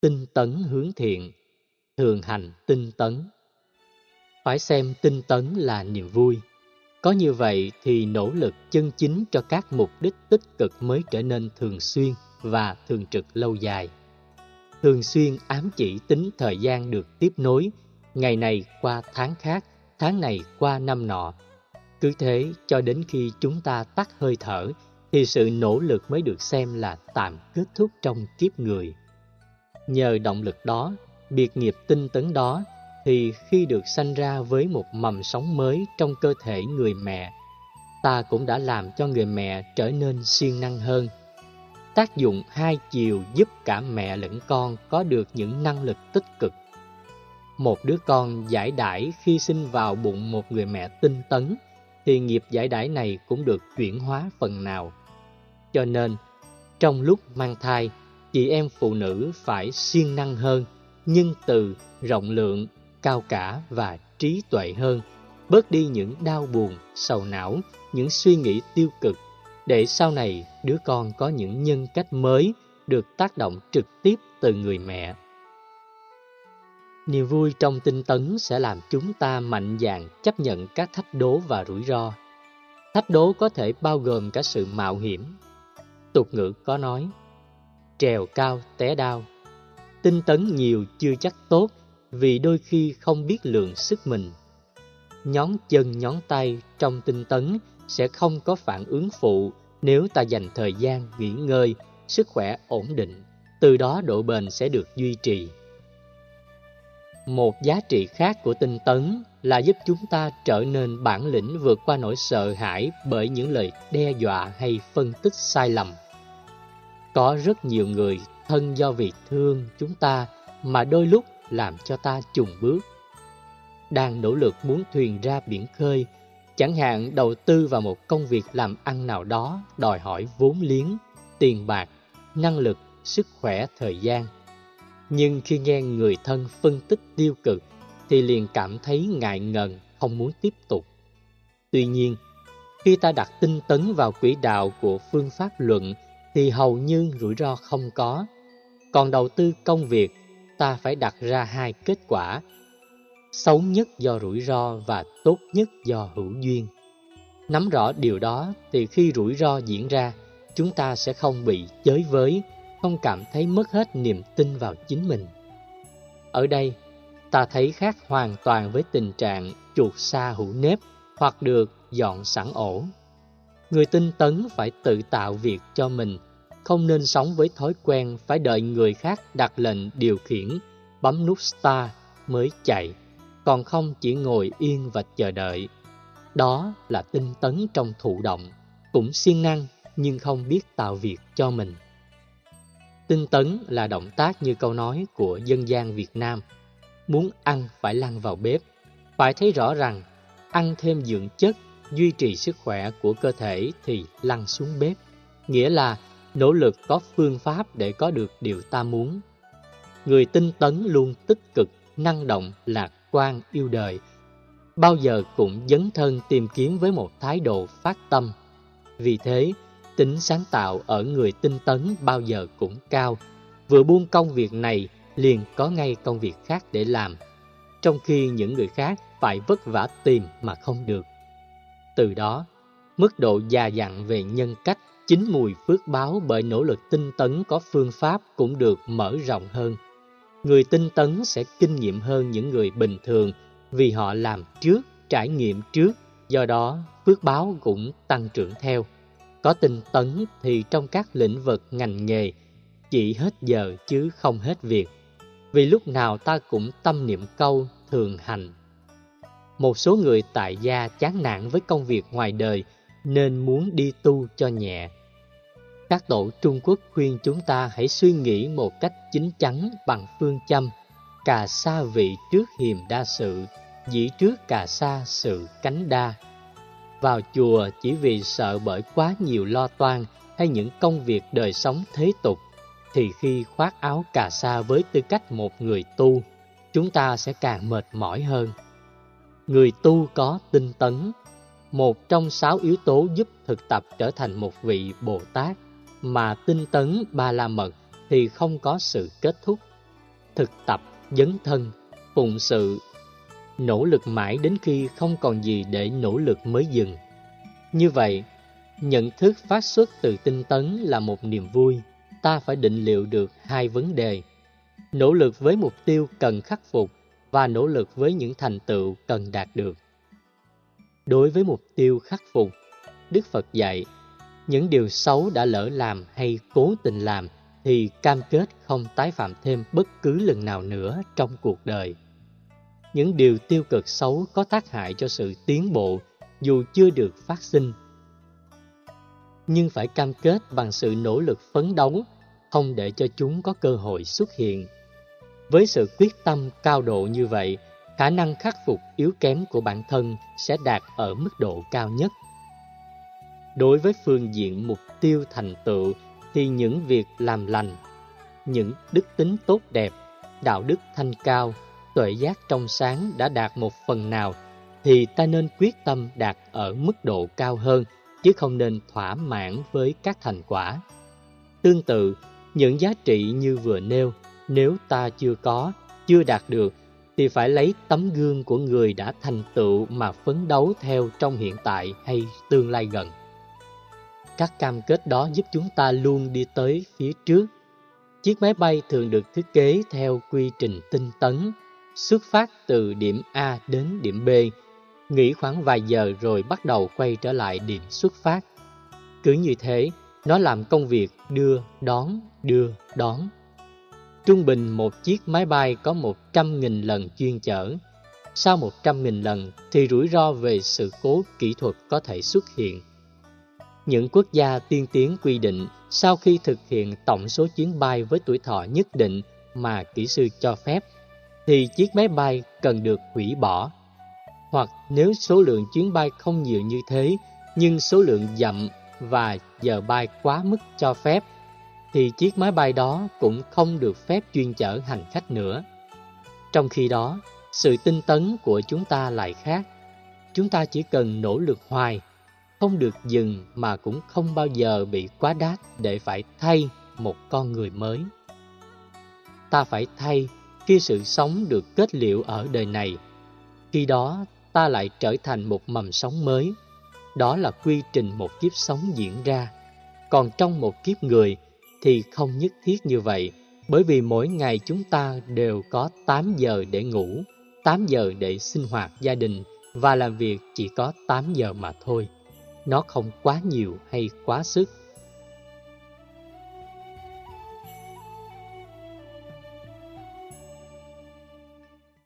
tinh tấn hướng thiện, thường hành tinh tấn. Phải xem tinh tấn là niềm vui. Có như vậy thì nỗ lực chân chính cho các mục đích tích cực mới trở nên thường xuyên và thường trực lâu dài. Thường xuyên ám chỉ tính thời gian được tiếp nối, ngày này qua tháng khác, tháng này qua năm nọ. Cứ thế cho đến khi chúng ta tắt hơi thở thì sự nỗ lực mới được xem là tạm kết thúc trong kiếp người. Nhờ động lực đó, biệt nghiệp tinh tấn đó, thì khi được sanh ra với một mầm sống mới trong cơ thể người mẹ, ta cũng đã làm cho người mẹ trở nên siêng năng hơn. Tác dụng hai chiều giúp cả mẹ lẫn con có được những năng lực tích cực. Một đứa con giải đãi khi sinh vào bụng một người mẹ tinh tấn, thì nghiệp giải đãi này cũng được chuyển hóa phần nào. Cho nên, trong lúc mang thai, chị em phụ nữ phải siêng năng hơn, nhân từ, rộng lượng, cao cả và trí tuệ hơn, bớt đi những đau buồn, sầu não, những suy nghĩ tiêu cực, để sau này đứa con có những nhân cách mới được tác động trực tiếp từ người mẹ. Niềm vui trong tinh tấn sẽ làm chúng ta mạnh dạn chấp nhận các thách đố và rủi ro. Thách đố có thể bao gồm cả sự mạo hiểm. Tục ngữ có nói, trèo cao té đau. Tinh tấn nhiều chưa chắc tốt vì đôi khi không biết lượng sức mình. Nhón chân nhón tay trong tinh tấn sẽ không có phản ứng phụ nếu ta dành thời gian nghỉ ngơi, sức khỏe ổn định. Từ đó độ bền sẽ được duy trì. Một giá trị khác của tinh tấn là giúp chúng ta trở nên bản lĩnh vượt qua nỗi sợ hãi bởi những lời đe dọa hay phân tích sai lầm. Có rất nhiều người thân do vì thương chúng ta mà đôi lúc làm cho ta chùn bước. Đang nỗ lực muốn thuyền ra biển khơi, chẳng hạn đầu tư vào một công việc làm ăn nào đó đòi hỏi vốn liếng, tiền bạc, năng lực, sức khỏe, thời gian. Nhưng khi nghe người thân phân tích tiêu cực thì liền cảm thấy ngại ngần, không muốn tiếp tục. Tuy nhiên, khi ta đặt tinh tấn vào quỹ đạo của phương pháp luận thì hầu như rủi ro không có. Còn đầu tư công việc, ta phải đặt ra hai kết quả, xấu nhất do rủi ro và tốt nhất do hữu duyên. Nắm rõ điều đó thì khi rủi ro diễn ra, chúng ta sẽ không bị chới với, không cảm thấy mất hết niềm tin vào chính mình. Ở đây, ta thấy khác hoàn toàn với tình trạng chuột xa hữu nếp hoặc được dọn sẵn ổ. Người tinh tấn phải tự tạo việc cho mình không nên sống với thói quen phải đợi người khác đặt lệnh điều khiển, bấm nút start mới chạy, còn không chỉ ngồi yên và chờ đợi. Đó là tinh tấn trong thụ động, cũng siêng năng nhưng không biết tạo việc cho mình. Tinh tấn là động tác như câu nói của dân gian Việt Nam. Muốn ăn phải lăn vào bếp, phải thấy rõ rằng ăn thêm dưỡng chất, duy trì sức khỏe của cơ thể thì lăn xuống bếp. Nghĩa là nỗ lực có phương pháp để có được điều ta muốn. Người tinh tấn luôn tích cực, năng động, lạc quan, yêu đời, bao giờ cũng dấn thân tìm kiếm với một thái độ phát tâm. Vì thế, tính sáng tạo ở người tinh tấn bao giờ cũng cao, vừa buông công việc này liền có ngay công việc khác để làm, trong khi những người khác phải vất vả tìm mà không được. Từ đó, mức độ già dặn về nhân cách Chính mùi phước báo bởi nỗ lực tinh tấn có phương pháp cũng được mở rộng hơn. Người tinh tấn sẽ kinh nghiệm hơn những người bình thường vì họ làm trước, trải nghiệm trước, do đó phước báo cũng tăng trưởng theo. Có tinh tấn thì trong các lĩnh vực ngành nghề chỉ hết giờ chứ không hết việc. Vì lúc nào ta cũng tâm niệm câu thường hành. Một số người tại gia chán nản với công việc ngoài đời nên muốn đi tu cho nhẹ. Các tổ Trung Quốc khuyên chúng ta hãy suy nghĩ một cách chính chắn bằng phương châm cà sa vị trước hiềm đa sự, dĩ trước cà sa sự cánh đa. Vào chùa chỉ vì sợ bởi quá nhiều lo toan hay những công việc đời sống thế tục, thì khi khoác áo cà sa với tư cách một người tu, chúng ta sẽ càng mệt mỏi hơn. Người tu có tinh tấn, một trong sáu yếu tố giúp thực tập trở thành một vị Bồ Tát mà tinh tấn ba la mật thì không có sự kết thúc. thực tập, dấn thân, phụng sự, nỗ lực mãi đến khi không còn gì để nỗ lực mới dừng. Như vậy, nhận thức phát xuất từ tinh tấn là một niềm vui. Ta phải định liệu được hai vấn đề. Nỗ lực với mục tiêu cần khắc phục và nỗ lực với những thành tựu cần đạt được. Đối với mục tiêu khắc phục, Đức Phật dạy, những điều xấu đã lỡ làm hay cố tình làm thì cam kết không tái phạm thêm bất cứ lần nào nữa trong cuộc đời. Những điều tiêu cực xấu có tác hại cho sự tiến bộ dù chưa được phát sinh. Nhưng phải cam kết bằng sự nỗ lực phấn đấu, không để cho chúng có cơ hội xuất hiện. Với sự quyết tâm cao độ như vậy, khả năng khắc phục yếu kém của bản thân sẽ đạt ở mức độ cao nhất. Đối với phương diện mục tiêu thành tựu thì những việc làm lành, những đức tính tốt đẹp, đạo đức thanh cao, tuệ giác trong sáng đã đạt một phần nào thì ta nên quyết tâm đạt ở mức độ cao hơn chứ không nên thỏa mãn với các thành quả. Tương tự, những giá trị như vừa nêu, nếu ta chưa có, chưa đạt được thì phải lấy tấm gương của người đã thành tựu mà phấn đấu theo trong hiện tại hay tương lai gần. Các cam kết đó giúp chúng ta luôn đi tới phía trước. Chiếc máy bay thường được thiết kế theo quy trình tinh tấn, xuất phát từ điểm A đến điểm B, nghỉ khoảng vài giờ rồi bắt đầu quay trở lại điểm xuất phát. Cứ như thế, nó làm công việc đưa, đón, đưa, đón. Trung bình một chiếc máy bay có 100.000 lần chuyên chở. Sau 100.000 lần thì rủi ro về sự cố kỹ thuật có thể xuất hiện. Những quốc gia tiên tiến quy định sau khi thực hiện tổng số chuyến bay với tuổi thọ nhất định mà kỹ sư cho phép, thì chiếc máy bay cần được hủy bỏ. Hoặc nếu số lượng chuyến bay không nhiều như thế, nhưng số lượng dặm và giờ bay quá mức cho phép, thì chiếc máy bay đó cũng không được phép chuyên chở hành khách nữa. Trong khi đó, sự tinh tấn của chúng ta lại khác. Chúng ta chỉ cần nỗ lực hoài không được dừng mà cũng không bao giờ bị quá đát để phải thay một con người mới. Ta phải thay khi sự sống được kết liễu ở đời này. Khi đó ta lại trở thành một mầm sống mới. Đó là quy trình một kiếp sống diễn ra. Còn trong một kiếp người thì không nhất thiết như vậy, bởi vì mỗi ngày chúng ta đều có 8 giờ để ngủ, 8 giờ để sinh hoạt gia đình và làm việc chỉ có 8 giờ mà thôi. Nó không quá nhiều hay quá sức.